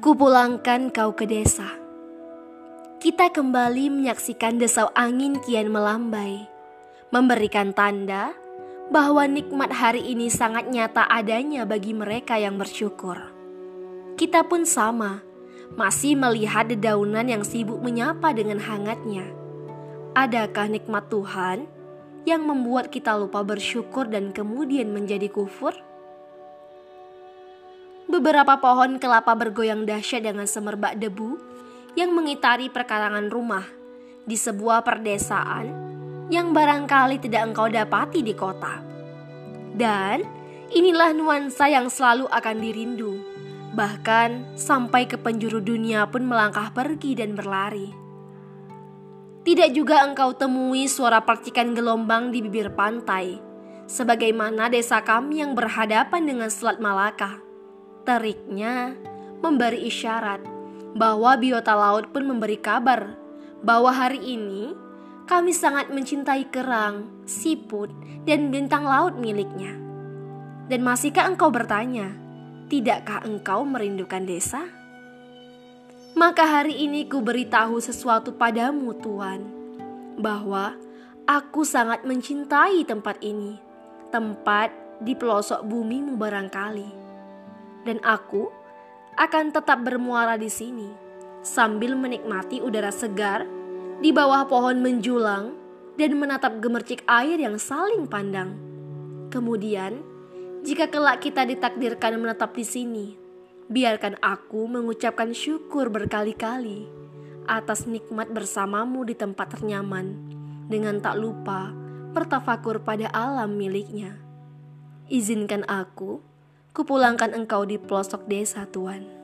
Kupulangkan kau ke desa. Kita kembali menyaksikan desau angin kian melambai, memberikan tanda bahwa nikmat hari ini sangat nyata adanya bagi mereka yang bersyukur. Kita pun sama, masih melihat dedaunan yang sibuk menyapa dengan hangatnya. Adakah nikmat Tuhan yang membuat kita lupa bersyukur dan kemudian menjadi kufur? Beberapa pohon kelapa bergoyang dahsyat dengan semerbak debu yang mengitari perkarangan rumah di sebuah perdesaan yang barangkali tidak engkau dapati di kota. Dan inilah nuansa yang selalu akan dirindu, bahkan sampai ke penjuru dunia pun melangkah pergi dan berlari. Tidak juga engkau temui suara percikan gelombang di bibir pantai, sebagaimana desa kami yang berhadapan dengan Selat Malaka Teriknya memberi isyarat bahwa biota laut pun memberi kabar bahwa hari ini kami sangat mencintai kerang, siput, dan bintang laut miliknya. Dan masihkah engkau bertanya, tidakkah engkau merindukan desa? Maka hari ini ku beritahu sesuatu padamu Tuhan, bahwa aku sangat mencintai tempat ini, tempat di pelosok bumimu barangkali dan aku akan tetap bermuara di sini sambil menikmati udara segar di bawah pohon menjulang dan menatap gemercik air yang saling pandang. Kemudian, jika kelak kita ditakdirkan menetap di sini, biarkan aku mengucapkan syukur berkali-kali atas nikmat bersamamu di tempat ternyaman dengan tak lupa bertafakur pada alam miliknya. Izinkan aku kupulangkan engkau di pelosok desa, Tuan.